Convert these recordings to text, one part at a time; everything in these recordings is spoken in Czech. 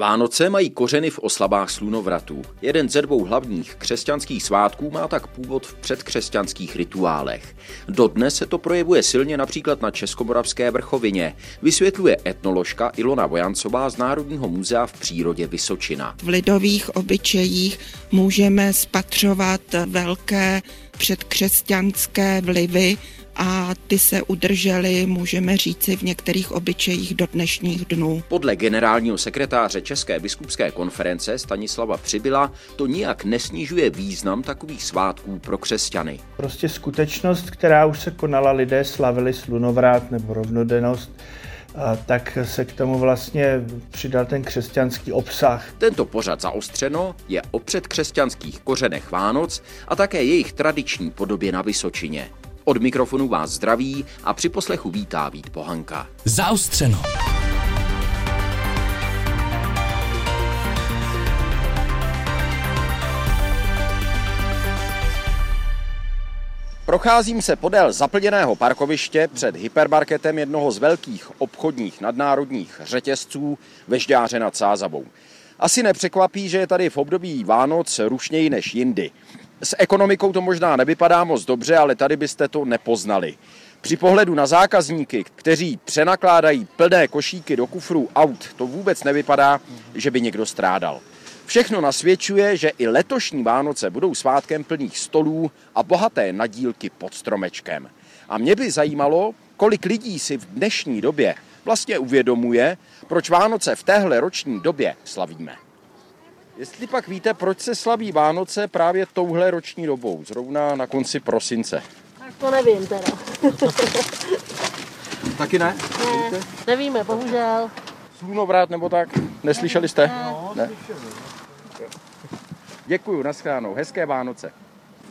Vánoce mají kořeny v oslavách slunovratů. Jeden ze dvou hlavních křesťanských svátků má tak původ v předkřesťanských rituálech. Dodnes se to projevuje silně například na Českomoravské vrchovině, vysvětluje etnoložka Ilona Vojancová z Národního muzea v přírodě Vysočina. V lidových obyčejích můžeme spatřovat velké předkřesťanské vlivy a ty se udržely, můžeme říci, v některých obyčejích do dnešních dnů. Podle generálního sekretáře České biskupské konference Stanislava Přibyla to nijak nesnižuje význam takových svátků pro křesťany. Prostě skutečnost, která už se konala, lidé slavili slunovrát nebo rovnodennost, a tak se k tomu vlastně přidal ten křesťanský obsah. Tento pořad zaostřeno je o předkřesťanských kořenech Vánoc a také jejich tradiční podobě na Vysočině. Od mikrofonu vás zdraví a při poslechu vítá Vít Pohanka. Zaostřeno. Procházím se podél zaplněného parkoviště před hypermarketem jednoho z velkých obchodních nadnárodních řetězců ve Žďáře nad Sázavou. Asi nepřekvapí, že je tady v období Vánoc rušněji než jindy. S ekonomikou to možná nevypadá moc dobře, ale tady byste to nepoznali. Při pohledu na zákazníky, kteří přenakládají plné košíky do kufrů aut, to vůbec nevypadá, že by někdo strádal. Všechno nasvědčuje, že i letošní Vánoce budou svátkem plných stolů a bohaté nadílky pod stromečkem. A mě by zajímalo, kolik lidí si v dnešní době vlastně uvědomuje, proč Vánoce v téhle roční době slavíme. Jestli pak víte, proč se slaví Vánoce právě touhle roční dobou, zrovna na konci prosince? Tak to nevím teda. Taky ne? Ne, nevíme, bohužel. Slunovrát nebo tak? Neslyšeli jste? Ne. Děkuju, naschránou. Hezké Vánoce.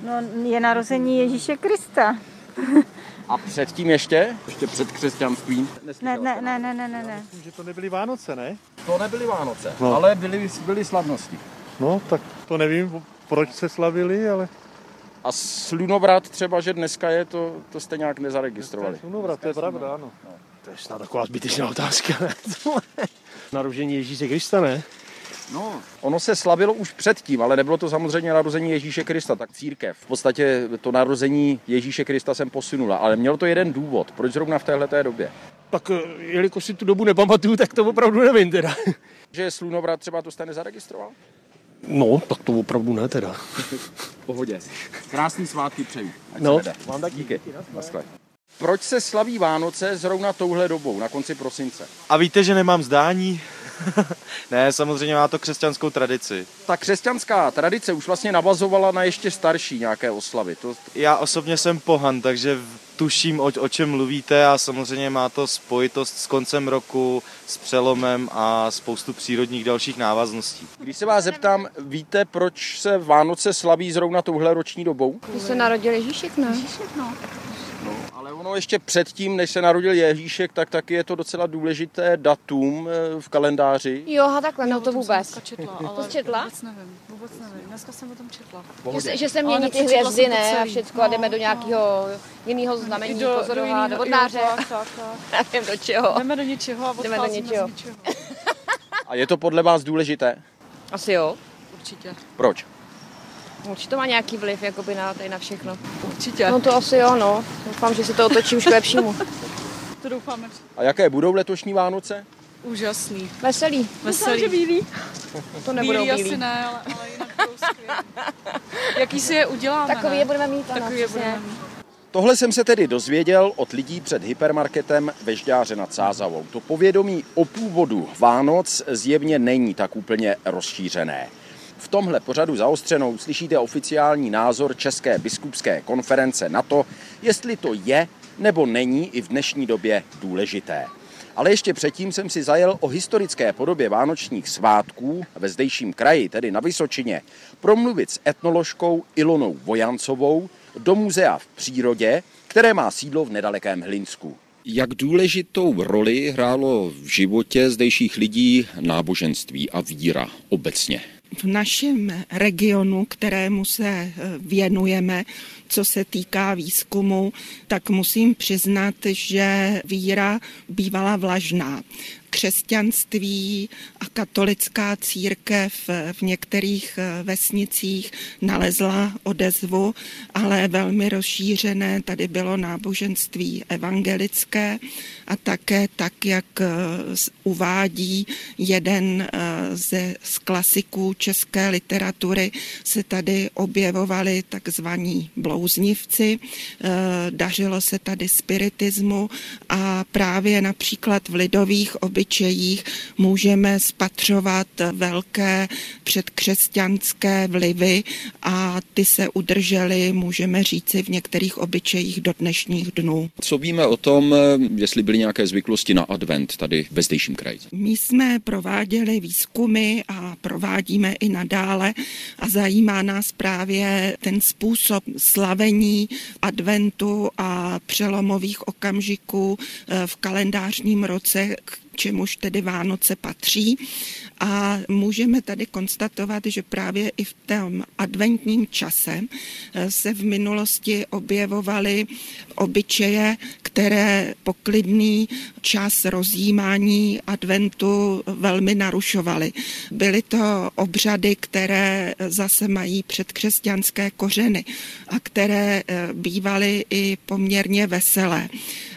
No, je narození Ježíše Krista. A předtím ještě? Ještě před křesťanstvím? Ne, ne, ne, ne, ne, ne, ne. Že to nebyly Vánoce, ne? To nebyly Vánoce, No. ale byly, byly slavnosti. No, tak to nevím, proč se slavili, ale... A slunovrat třeba, že dneska je, to, to jste nějak nezaregistrovali. Slunovrat, to je pravda, ano. To je snad taková zbytečná otázka, ne? Narožení Ježíše Krista, ne? No, ono se slavilo už předtím, ale nebylo to samozřejmě narození Ježíše Krista, tak církev. V podstatě to narození Ježíše Krista jsem posunula, ale mělo to jeden důvod, proč zrovna v téhle době. Tak eh, jelikož si tu dobu nepamatuju, tak to opravdu nevím teda. Že je slunovrat třeba to jste nezaregistroval? No, tak to opravdu ne teda. Pohodě. Krásný svátky přeju. Ať No, vám taky. Díky. Naschle. Proč se slaví Vánoce zrovna touhle dobou, na konci prosince? A víte, že nemám zdání? ne, samozřejmě má to křesťanskou tradici. Ta křesťanská tradice už vlastně navazovala na ještě starší nějaké oslavy. To, Já osobně jsem pohan, takže tuším, o, o čem mluvíte a samozřejmě má to spojitost s koncem roku, s přelomem a spoustu přírodních dalších návazností. když se vás zeptám, víte, proč se Vánoce slaví zrovna touhle roční dobou? Když se narodil Ježíšek, ne? Ale ono ještě předtím, než se narodil Ježíšek, tak taky je to docela důležité datum eh, v kalendáři. Jo, a takhle, no to vůbec. četla, To ale jsi četla? Vůbec nevím, vůbec nevím. Dneska jsem o tom četla. Že se, že se mění ty hvězdy, to ne? A celý. všecko a jdeme No, do nějakého jiného znamení, do, pozorovat, do jinýho- vodnáře, jo, tak, tak, tak. nevím do čeho. Jdeme do něčeho a Jdeme do odcházíme něčeho. z něčeho. A je to podle vás důležité? Asi jo. Určitě. Proč? Určitě to má nějaký vliv jakoby na, tady na všechno. Určitě. No to asi jo, no. Doufám, že se to otočí už k lepšímu. To doufáme. A jaké budou letošní Vánoce? Úžasný. Veselý. Veselý. bílý. To nebudou Bílý bílý. asi ne, ale, ale jinak. Jaký si je uděláme, Takový ne? je budeme mít, ano, Takový je budeme mít. Tohle jsem se tedy dozvěděl od lidí před hypermarketem ve Žďáře nad Sázavou. To povědomí o původu Vánoc zjevně není tak úplně rozšířené. V tomhle pořadu zaostřenou slyšíte oficiální názor České biskupské konference na to, jestli to je nebo není i v dnešní době důležité. Ale ještě předtím jsem si zajel o historické podobě vánočních svátků ve zdejším kraji, tedy na Vysočině, promluvit s etnoložkou Ilonou Vojancovou do muzea v přírodě, které má sídlo v nedalekém Hlinsku. Jak důležitou roli hrálo v životě zdejších lidí náboženství a víra obecně? V našem regionu, kterému se eh, věnujeme, co se týká výzkumu, tak musím přiznat, že víra bývala vlažná. Křesťanství a katolická církev v některých vesnicích nalezla odezvu, ale velmi rozšířené tady bylo náboženství evangelické a také tak, jak uvádí jeden ze z klasiků české literatury, se tady objevovali takzvaní blouznivci, dařilo se tady spiritismu a právě například v lidových obyčejích můžeme spatřovat velké předkřesťanské vlivy a ty se udržely, můžeme říci, v některých obyčejích do dnešních dnů. Co víme o tom, jestli byly nějaké zvyklosti na advent tady ve zdejším kraji? My jsme prováděli výzkumy a provádíme i nadále a zajímá nás právě ten způsob slavení adventu a přelomových okamžiků eh, v kalendářním roce, k čemuž tedy Vánoce patří. A můžeme tady konstatovat, že právě i v tom adventním čase eh, se v minulosti objevovaly obyčeje, které poklidný čas rozjímání adventu velmi narušovaly. Byly to obřady, které zase mají předkřesťanské kořeny a které eh, bývaly i poměrně veselé.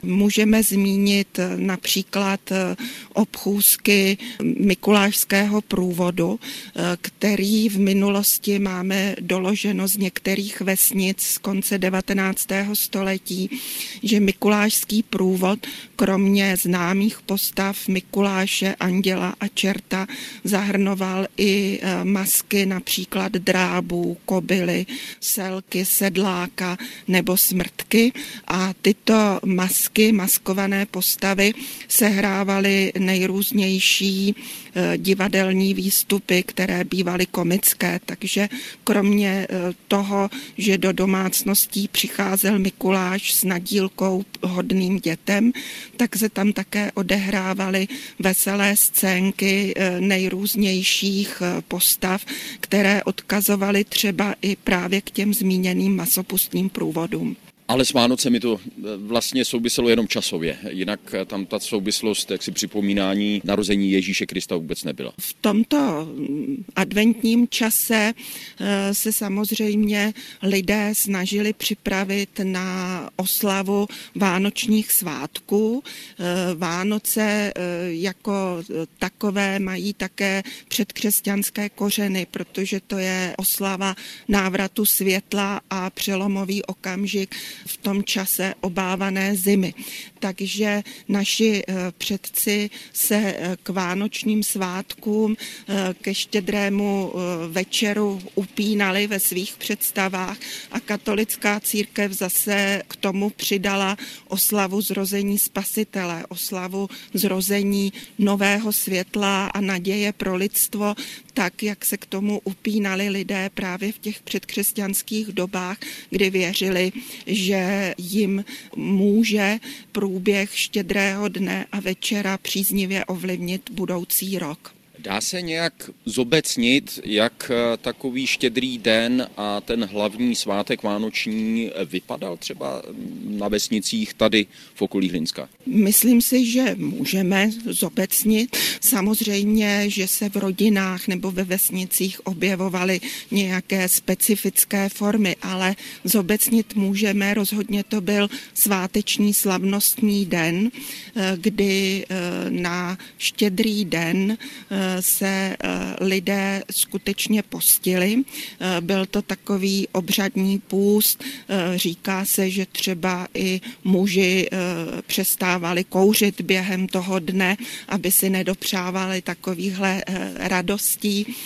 Můžeme zmínit například eh, obchůzky Mikulášského průvodu, eh, který v minulosti máme doloženo z některých vesnic z konce 19. století, že Mikulášský průvod, kromě známých postav Mikuláše, Anděla a Čerta, zahrnoval i eh, masky například drábů, kobily, selky, sedláka nebo smrtky a tyto masky, maskované postavy sehrávaly nejrůznější eh, divadelní výstupy, které bývaly komické, takže kromě eh, toho, že do domácností přicházel Mikuláš s nadílkou hodným dětem, tak se tam také odehrávaly veselé scénky eh, nejrůznějších postav, které odkazovaly třeba i právě k těm zmíněným masopustním průvodům. Ale s Vánocemi to eh, vlastně souviselo jenom časově. Jinak eh, tam ta souvislost, jak si připomínání narození Ježíše Krista vůbec nebyla. V tomto mm, adventním čase eh, se samozřejmě lidé snažili připravit na oslavu vánočních svátků. Vánoce jako takové mají také předkřesťanské kořeny, protože to je oslava návratu světla a přelomový okamžik v tom čase obávané zimy. Takže naši eh, předci se eh, k vánočním svátkům, eh, ke štědrému večeru upínali ve svých představách a katolická církev zase k tomu přidala oslavu zrození spasitele, oslavu zrození nového světla a naděje pro lidstvo, tak, jak se k tomu upínali lidé právě v těch předkřesťanských dobách, kdy věřili, že jim může průběh štědrého dne a večera příznivě ovlivnit budoucí rok. Dá se nějak zobecnit, jak eh, takový štědrý den a ten hlavní svátek vánoční vypadal třeba na vesnicích tady v okolí Hlinska? Myslím si, že můžeme zobecnit. Samozřejmě, že se v rodinách nebo ve vesnicích objevovaly nějaké specifické formy, ale zobecnit můžeme. Rozhodně to byl sváteční slavnostní den, eh, kdy eh, na štědrý den se eh, lidé skutečně postili. Eh, byl to takový obřadní půst. Eh, říká se, že třeba i muži přestávali kouřit během toho dne, aby si nedopřávali takovýchhle radostí.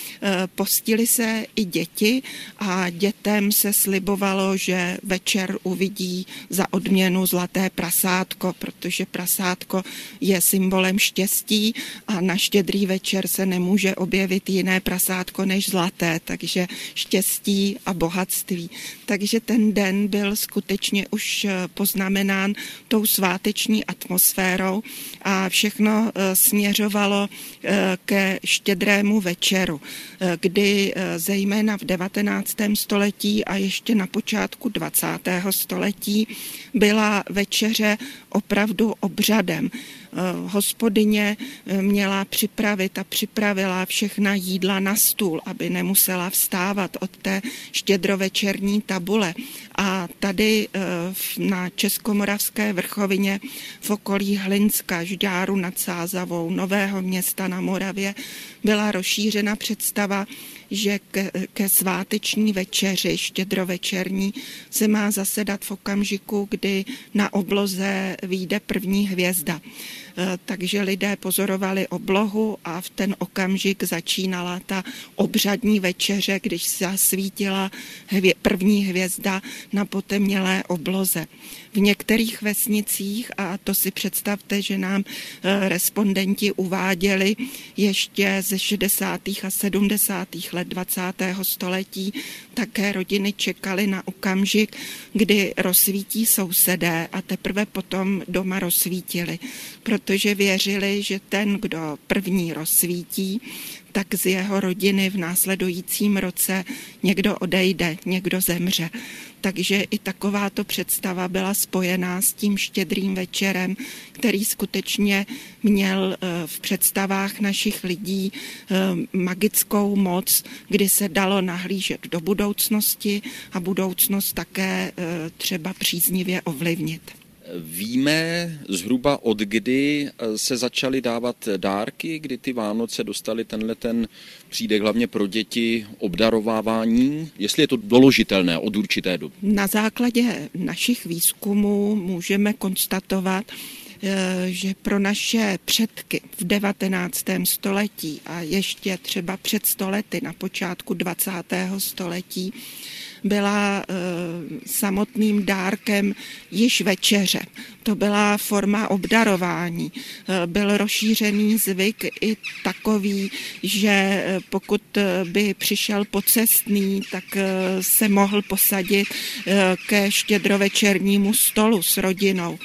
Postili se i děti a dětem se slibovalo, že večer uvidí za odměnu zlaté prasátko, protože prasátko je symbolem štěstí a na štědrý večer se nemůže objevit jiné prasátko než zlaté, takže štěstí a bohatství. Takže ten den byl skutečně už eh, poznamenán tou sváteční atmosférou a všechno eh, směřovalo eh, ke štědrému večeru, kdy zejména v 19. století a ještě na počátku 20. století byla večeře opravdu obřadem. Hospodyně měla připravit a připravila všechna jídla na stůl, aby nemusela vstávat od té štědrovečerní tabule. A tady na Českomoravské vrchovině v okolí Hlinska, Žďáru nad Sázavou, Nového města na Moravě byla rozšířena představa, že ke, ke sváteční večeři, štědrovečerní, se má zasedat v okamžiku, kdy na obloze vyjde první hvězda. E, takže lidé pozorovali oblohu a v ten okamžik začínala ta obřadní večeře, když zasvítila hvě, první hvězda na potemnělé obloze. V některých vesnicích, a to si představte, že nám e, respondenti uváděli ještě ze 60. a 70. let 20. století, také rodiny čekaly na okamžik, kdy rozsvítí sousedé a teprve potom doma rozsvítili, protože věřili, že ten, kdo první rozsvítí, tak z jeho rodiny v následujícím roce někdo odejde, někdo zemře. Takže i takováto představa byla spojená s tím štědrým večerem, který skutečně měl eh, v představách našich lidí eh, magickou moc, kdy se dalo nahlížet do budoucnosti a budoucnost také eh, třeba příznivě ovlivnit. Víme zhruba od kdy eh, se začaly dávat dárky, kdy ty Vánoce dostali tenhle ten přídek hlavně pro děti obdarovávání, jestli je to doložitelné od určité doby. Na základě našich výzkumů můžeme konstatovat, eh, že pro naše předky v 19. století a ještě třeba před stolety na počátku 20. století byla eh, samotným dárkem již večeře. To byla forma obdarování. Eh, byl rozšířený zvyk i takový, že eh, pokud by přišel pocestný, tak se mohl posadit ke štědrovečernímu stolu s rodinou.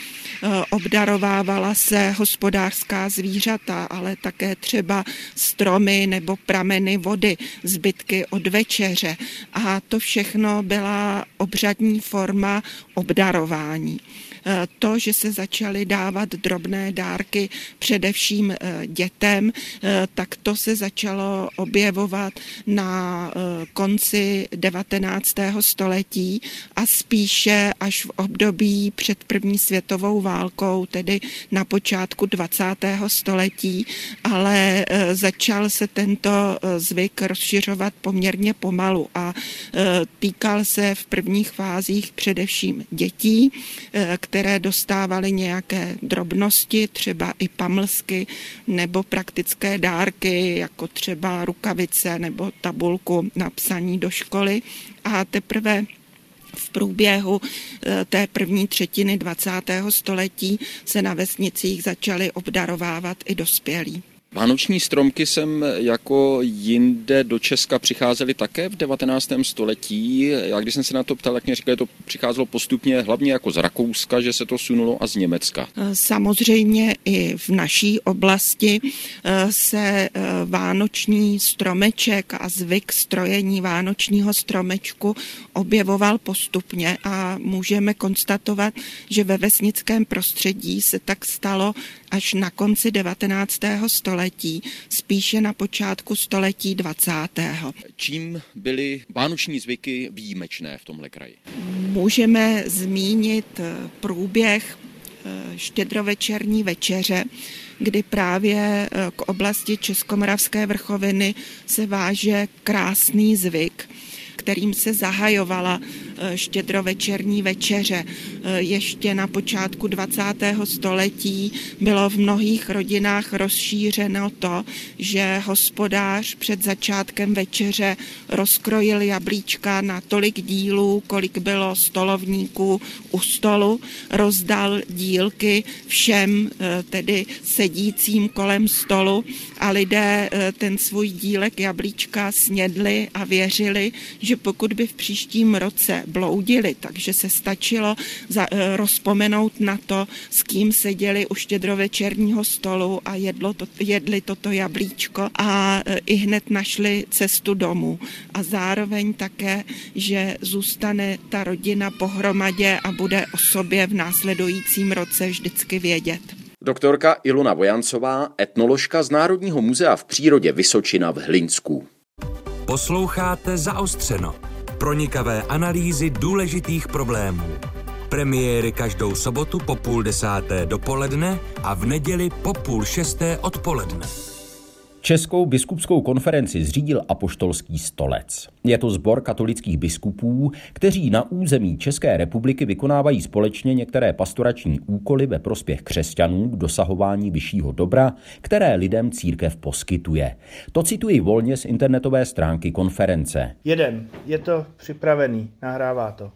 Obdarovávala se hospodářská zvířata, ale také třeba stromy nebo prameny vody, zbytky od večeře. A to všechno všechno byla obřadní forma obdarování. Eh, to, že se začaly dávat drobné dárky především eh, dětem, eh, tak to se začalo objevovat na konci 19. století a spíše až v období před první světovou válkou, tedy na počátku 20. století, ale začal se tento zvyk rozšiřovat poměrně pomalu a týkal se v prvních fázích především dětí, které které dostávaly nějaké drobnosti, třeba i pamlsky nebo praktické dárky, jako třeba rukavice nebo tabulku na psaní do školy. A teprve v průběhu eh, té první třetiny 20. století se na vesnicích začaly obdarovávat i dospělí. Vánoční stromky sem jako jinde do Česka přicházely také v 19. století. Já když jsem se na to ptal, tak mě říkali, že to přicházelo postupně hlavně jako z Rakouska, že se to sunulo a z Německa. Samozřejmě i v naší oblasti eh, se eh, vánoční stromeček a zvyk strojení vánočního stromečku objevoval postupně a můžeme konstatovat, že ve vesnickém prostředí se tak stalo až na konci 19. století, spíše na počátku století 20. Čím byly vánoční zvyky výjimečné v tomhle kraji? Můžeme zmínit eh, průběh eh, štědrovečerní večeře, kdy právě eh, k oblasti Českomoravské vrchoviny se váže krásný zvyk, kterým se zahajovala Eh, štědrovečerní večeře. Eh, ještě na počátku 20. století bylo v mnohých rodinách rozšířeno to, že hospodář před začátkem večeře rozkrojil jablíčka na tolik dílů, kolik bylo stolovníků u stolu, rozdal dílky všem eh, tedy sedícím kolem stolu a lidé ten svůj dílek jablíčka snědli a věřili, že pokud by v příštím roce bloudili, takže se stačilo za, eh, rozpomenout na to, s kým seděli u štědrovečerního stolu a jedlo to, jedli toto jablíčko a eh, i hned našli cestu domů. A zároveň také, že zůstane ta rodina pohromadě a bude o sobě v následujícím roce vždycky vědět. Doktorka Ilona Vojancová, etnoložka z Národního muzea v přírodě Vysočina v Hlinsku. Posloucháte Zaostřeno. Pronikavé analýzy důležitých problémů. Premiéry každou sobotu po půl desáté dopoledne a v neděli po půl šesté odpoledne. Českou biskupskou konferenci zřídil Apoštolský stolec. Je to sbor katolických biskupů, kteří na území České republiky vykonávají společně některé pastorační úkoly ve prospěch křesťanů k dosahování vyššího dobra, které lidem církev poskytuje. To cituji volně z internetové stránky konference. Jeden, je to připravený, nahrává to.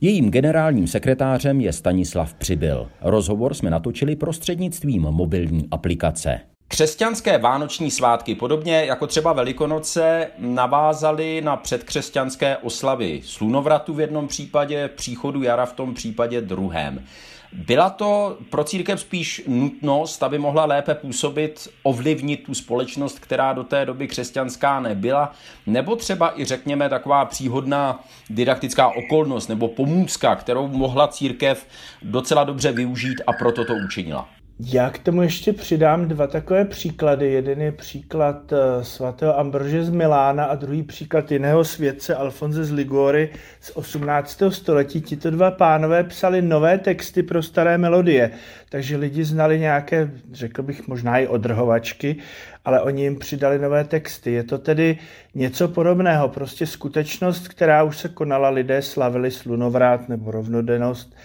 Jejím generálním sekretářem je Stanislav Přibyl. Rozhovor jsme natočili prostřednictvím mobilní aplikace. Křesťanské vánoční svátky, podobně jako třeba Velikonoce, navázaly na předkřesťanské oslavy slunovratu v jednom případě, příchodu jara v tom případě druhém. Byla to pro církev spíš nutnost, aby mohla lépe působit, ovlivnit tu společnost, která do té doby křesťanská nebyla, nebo třeba i řekněme taková příhodná didaktická okolnost nebo pomůcka, kterou mohla církev docela dobře využít a proto to učinila? Já k tomu ještě přidám dva takové příklady. Jeden je příklad eh, svatého Ambrože z Milána a druhý příklad jiného světce Alfonze z Ligory z 18. století. Tito dva pánové psali nové texty pro staré melodie, takže lidi znali nějaké, řekl bych, možná i odrhovačky, ale oni jim přidali nové texty. Je to tedy něco podobného, prostě skutečnost, která už se konala, lidé slavili slunovrát nebo rovnodennost,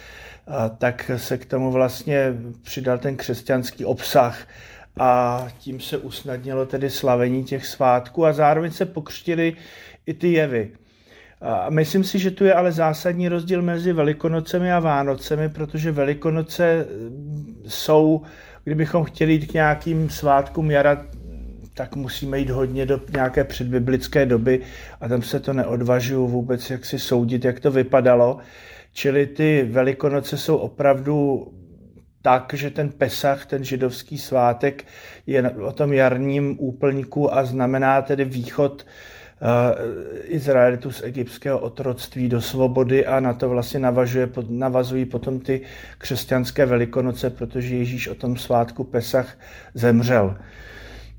tak se k tomu vlastně přidal ten křesťanský obsah a tím se usnadnilo tedy slavení těch svátků a zároveň se pokřtili i ty jevy. A myslím si, že tu je ale zásadní rozdíl mezi Velikonocemi a Vánocemi, protože Velikonoce jsou, kdybychom chtěli jít k nějakým svátkům jara, tak musíme jít hodně do nějaké předbiblické doby a tam se to neodvažuju vůbec jak si soudit, jak to vypadalo. Čili ty velikonoce jsou opravdu tak, že ten Pesach, ten židovský svátek, je o tom jarním úplníku a znamená tedy východ uh, Izraelitu z egyptského otroctví do svobody a na to vlastně navažuje, navazují potom ty křesťanské velikonoce, protože Ježíš o tom svátku Pesach zemřel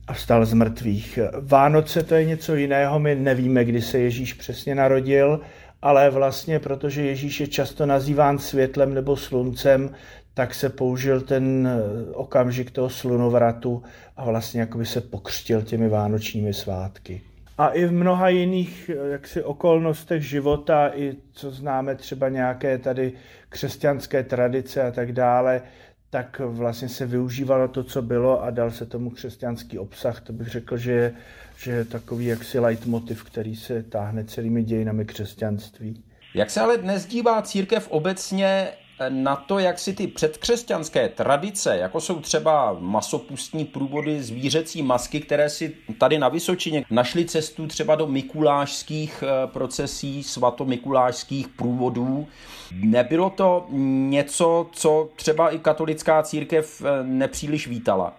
a vstal z mrtvých. Vánoce to je něco jiného, my nevíme, kdy se Ježíš přesně narodil, ale vlastně protože Ježíš je často nazýván světlem nebo sluncem, tak se použil ten eh, okamžik toho slunovratu a vlastně jakoby se pokřtil těmi vánočními svátky. A i v mnoha jiných eh, jaksi okolnostech života, i co známe třeba nějaké tady křesťanské tradice a tak dále, tak vlastně se využívalo to, co bylo a dal se tomu křesťanský obsah. To bych řekl, že je, že je takový jaksi leitmotiv, který se táhne celými dějinami křesťanství. Jak se ale dnes dívá církev obecně na to, jak si ty předkřesťanské tradice, jako jsou třeba masopustní průvody, zvířecí masky, které si tady na Vysočině našly cestu třeba do mikulášských eh, procesí, svatomikulášských průvodů. Nebylo to něco, co třeba i katolická církev eh, nepříliš vítala?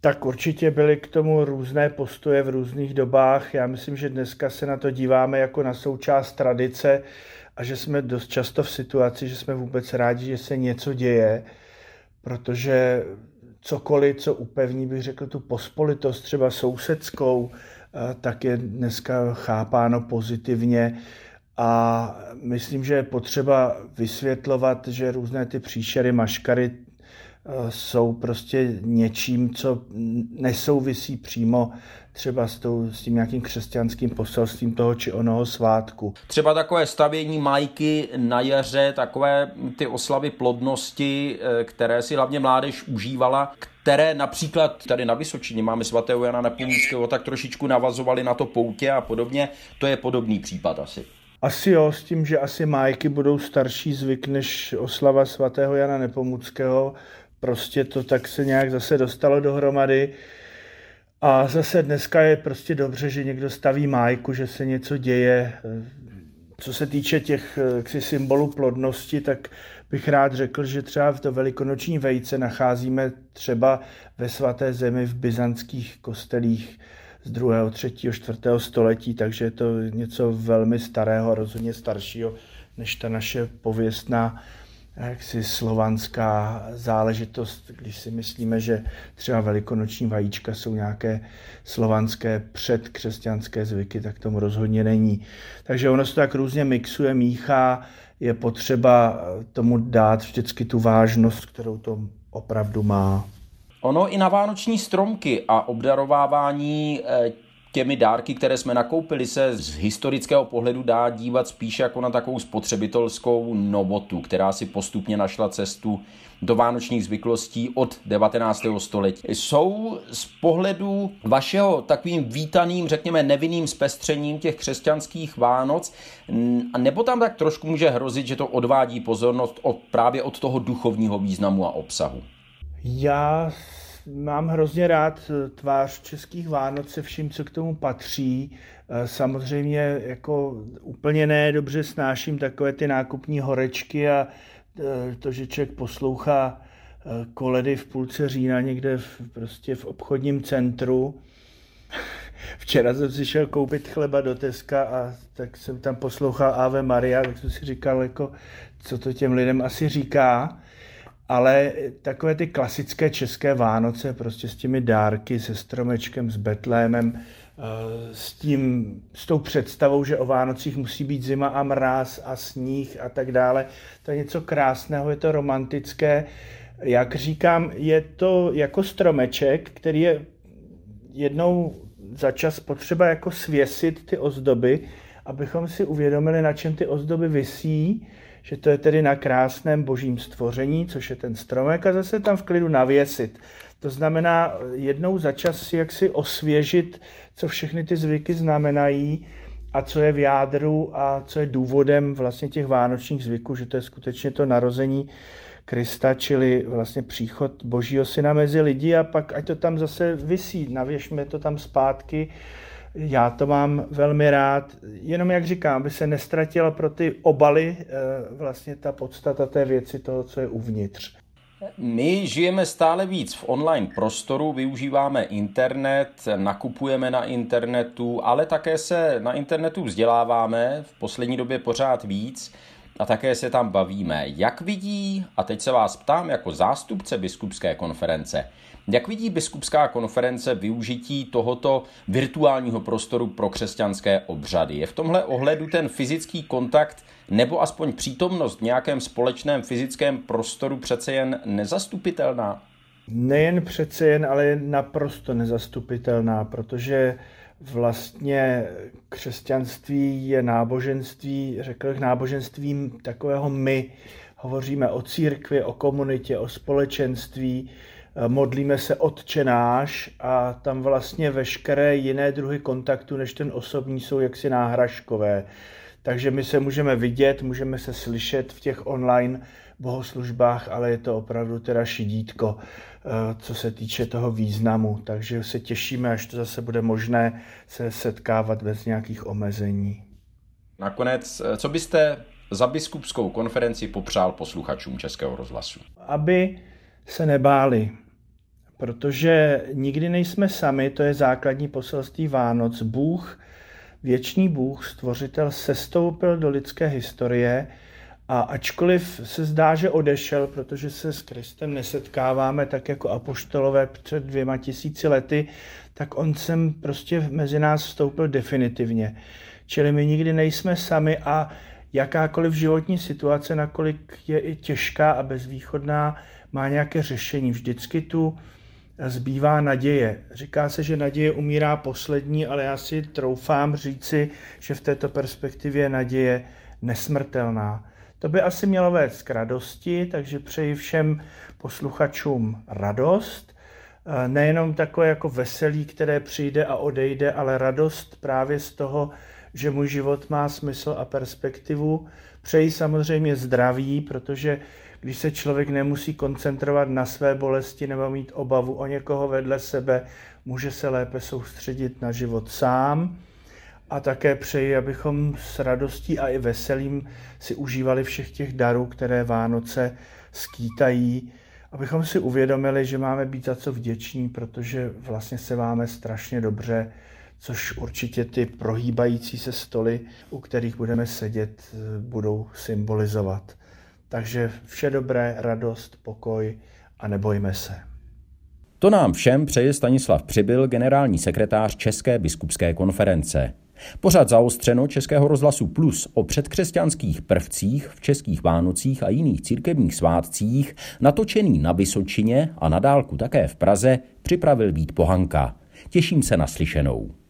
Tak určitě byly k tomu různé postoje v různých dobách. Já myslím, že dneska se na to díváme jako na součást tradice a že jsme dost často v situaci, že jsme vůbec rádi, že se něco děje, protože cokoliv, co upevní, bych řekl, tu pospolitost třeba sousedskou, eh, tak je dneska chápáno pozitivně. A myslím, že je potřeba vysvětlovat, že různé ty příšery, maškary jsou prostě něčím, co nesouvisí přímo třeba s, tou, s tím nějakým křesťanským poselstvím toho či onoho svátku. Třeba takové stavění majky na jaře, takové ty oslavy plodnosti, eh, které si hlavně mládež užívala, které například tady na Vysočině máme svatého Jana Nepomuckého, tak trošičku navazovali na to poutě a podobně. To je podobný případ asi. Asi jo, s tím, že asi májky budou starší zvyk než oslava svatého Jana Nepomuckého, prostě to tak se nějak zase dostalo dohromady. A zase dneska je prostě dobře, že někdo staví májku, že se něco děje. Co se týče těch ksi, symbolů plodnosti, tak bych rád řekl, že třeba v to velikonoční vejce nacházíme třeba ve svaté zemi v byzantských kostelích z 2., 3., 4. století, takže je to něco velmi starého, rozhodně staršího než ta naše pověstná jaksi slovanská záležitost, když si myslíme, že třeba velikonoční vajíčka jsou nějaké slovanské předkřesťanské zvyky, tak tomu rozhodně není. Takže ono se tak různě mixuje, míchá, je potřeba tomu dát vždycky tu vážnost, kterou to opravdu má. Ono i na vánoční stromky a obdarovávání eh, těmi dárky, které jsme nakoupili, se z historického pohledu dá dívat spíše jako na takovou spotřebitelskou novotu, která si postupně našla cestu do vánočních zvyklostí od 19. století. Jsou z pohledu vašeho takovým vítaným, řekněme, nevinným zpestřením těch křesťanských Vánoc, nebo tam tak trošku může hrozit, že to odvádí pozornost od, právě od toho duchovního významu a obsahu? Já mám hrozně rád eh, tvář českých Vánoc se vším, co k tomu patří. Eh, samozřejmě jako úplně ne dobře snáším takové ty nákupní horečky a eh, to, že člověk poslouchá koledy v půlce října někde v, prostě v obchodním centru. Včera jsem si šel koupit chleba do Teska a tak jsem tam poslouchal Ave Maria, tak jsem si říkal, jako, co to těm lidem asi říká ale takové ty klasické české Vánoce, prostě s těmi dárky, se stromečkem, s Betlémem, eh, s, tím, s tou představou, že o Vánocích musí být zima a mráz a sníh a tak dále. To je něco krásného, je to romantické. Jak říkám, je to jako stromeček, který je jednou za čas potřeba jako svěsit ty ozdoby, abychom si uvědomili, na čem ty ozdoby visí, že to je tedy na krásném božím stvoření, což je ten stromek, a zase tam v klidu navěsit. To znamená jednou za čas si jaksi osvěžit, co všechny ty zvyky znamenají a co je v jádru a co je důvodem vlastně těch vánočních zvyků, že to je skutečně to narození Krista, čili vlastně příchod Božího syna mezi lidi a pak ať to tam zase vysí, navěšme to tam zpátky, já to mám velmi rád, jenom jak říkám, aby se nestratila pro ty obaly eh, vlastně ta podstata té věci, toho, co je uvnitř. My žijeme stále víc v online prostoru, využíváme internet, nakupujeme na internetu, ale také se na internetu vzděláváme v poslední době pořád víc a také se tam bavíme. Jak vidí, a teď se vás ptám jako zástupce biskupské konference, jak vidí biskupská konference využití tohoto virtuálního prostoru pro křesťanské obřady? Je v tomhle ohledu ten fyzický kontakt nebo aspoň přítomnost v nějakém společném fyzickém prostoru přece jen nezastupitelná? Nejen přece jen, ale naprosto nezastupitelná, protože vlastně křesťanství je náboženství, řekl bych náboženstvím takového my. Hovoříme o církvi, o komunitě, o společenství, modlíme se odčenáš a tam vlastně veškeré jiné druhy kontaktu než ten osobní jsou jaksi náhražkové. Takže my se můžeme vidět, můžeme se slyšet v těch online bohoslužbách, ale je to opravdu teda šidítko, eh, co se týče toho významu. Takže se těšíme, až to zase bude možné se setkávat bez nějakých omezení. Nakonec, eh, co byste za biskupskou konferenci popřál posluchačům Českého rozhlasu? Aby se nebáli, protože nikdy nejsme sami, to je základní poselství Vánoc. Bůh, věčný Bůh, stvořitel, sestoupil do lidské historie a ačkoliv se zdá, že odešel, protože se s Kristem nesetkáváme tak jako apoštolové před dvěma tisíci lety, tak on sem prostě mezi nás vstoupil definitivně. Čili my nikdy nejsme sami a jakákoliv životní situace, nakolik je i těžká a bezvýchodná, má nějaké řešení. Vždycky tu zbývá naděje. Říká se, že naděje umírá poslední, ale já si troufám říci, že v této perspektivě je naděje nesmrtelná. To by asi mělo vést k radosti, takže přeji všem posluchačům radost. Nejenom takové jako veselí, které přijde a odejde, ale radost právě z toho, že můj život má smysl a perspektivu. Přeji samozřejmě zdraví, protože když se člověk nemusí koncentrovat na své bolesti nebo mít obavu o někoho vedle sebe, může se lépe soustředit na život sám. A také přeji, abychom s radostí a i veselím si užívali všech těch darů, které Vánoce skýtají, abychom si uvědomili, že máme být za co vděční, protože vlastně se máme strašně dobře, což určitě ty prohýbající se stoly, u kterých budeme sedět, budou symbolizovat. Takže vše dobré, radost, pokoj a nebojme se. To nám všem přeje Stanislav Přibyl, generální sekretář České biskupské konference. Pořad zaostřeno Českého rozhlasu Plus o předkřesťanských prvcích v českých Vánocích a jiných církevních svátcích, natočený na Vysočině a na dálku také v Praze, připravil být Pohanka. Těším se na slyšenou.